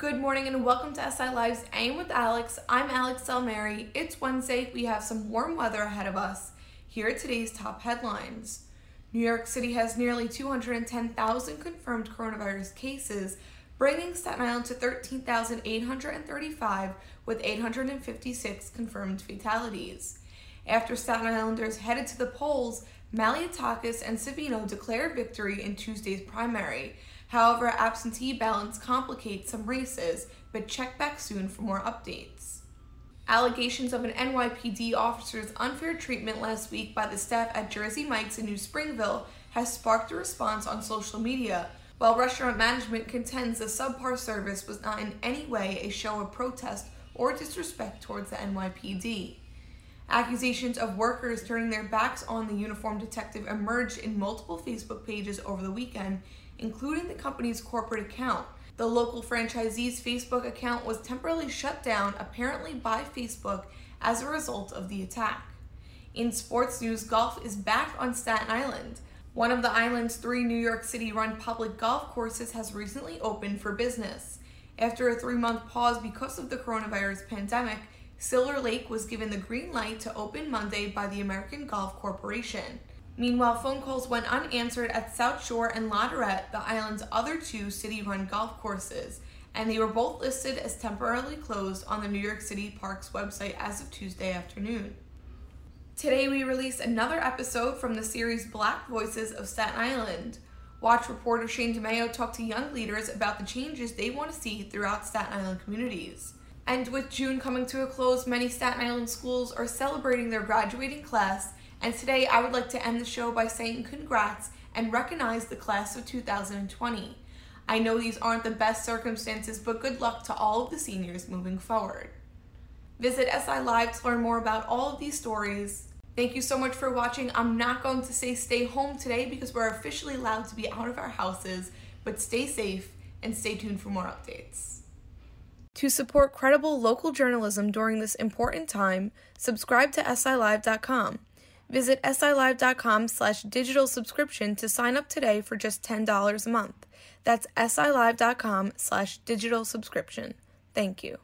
Good morning and welcome to SI Live's A.M. with Alex. I'm Alex Salmieri. It's Wednesday. We have some warm weather ahead of us. Here are today's top headlines. New York City has nearly 210,000 confirmed coronavirus cases, bringing Staten Island to 13,835 with 856 confirmed fatalities. After Staten Islanders headed to the polls, Malliotakis and Savino declared victory in Tuesday's primary. However, absentee ballots complicate some races, but check back soon for more updates. Allegations of an NYPD officer's unfair treatment last week by the staff at Jersey Mike's in New Springville has sparked a response on social media, while restaurant management contends the subpar service was not in any way a show of protest or disrespect towards the NYPD. Accusations of workers turning their backs on the uniformed detective emerged in multiple Facebook pages over the weekend, including the company's corporate account. The local franchisee's Facebook account was temporarily shut down, apparently by Facebook, as a result of the attack. In sports news, golf is back on Staten Island. One of the island's three New York City run public golf courses has recently opened for business. After a three month pause because of the coronavirus pandemic, Silver Lake was given the green light to open Monday by the American Golf Corporation. Meanwhile, phone calls went unanswered at South Shore and LaTourette, the island's other two city run golf courses, and they were both listed as temporarily closed on the New York City Parks website as of Tuesday afternoon. Today, we release another episode from the series Black Voices of Staten Island. Watch reporter Shane DeMeo talk to young leaders about the changes they want to see throughout Staten Island communities. And with June coming to a close, many Staten Island schools are celebrating their graduating class. And today I would like to end the show by saying congrats and recognize the class of 2020. I know these aren't the best circumstances, but good luck to all of the seniors moving forward. Visit SI Live to learn more about all of these stories. Thank you so much for watching. I'm not going to say stay home today because we're officially allowed to be out of our houses, but stay safe and stay tuned for more updates. To support credible local journalism during this important time, subscribe to SILive.com. Visit SILive.com slash digital subscription to sign up today for just $10 a month. That's SILive.com slash digital subscription. Thank you.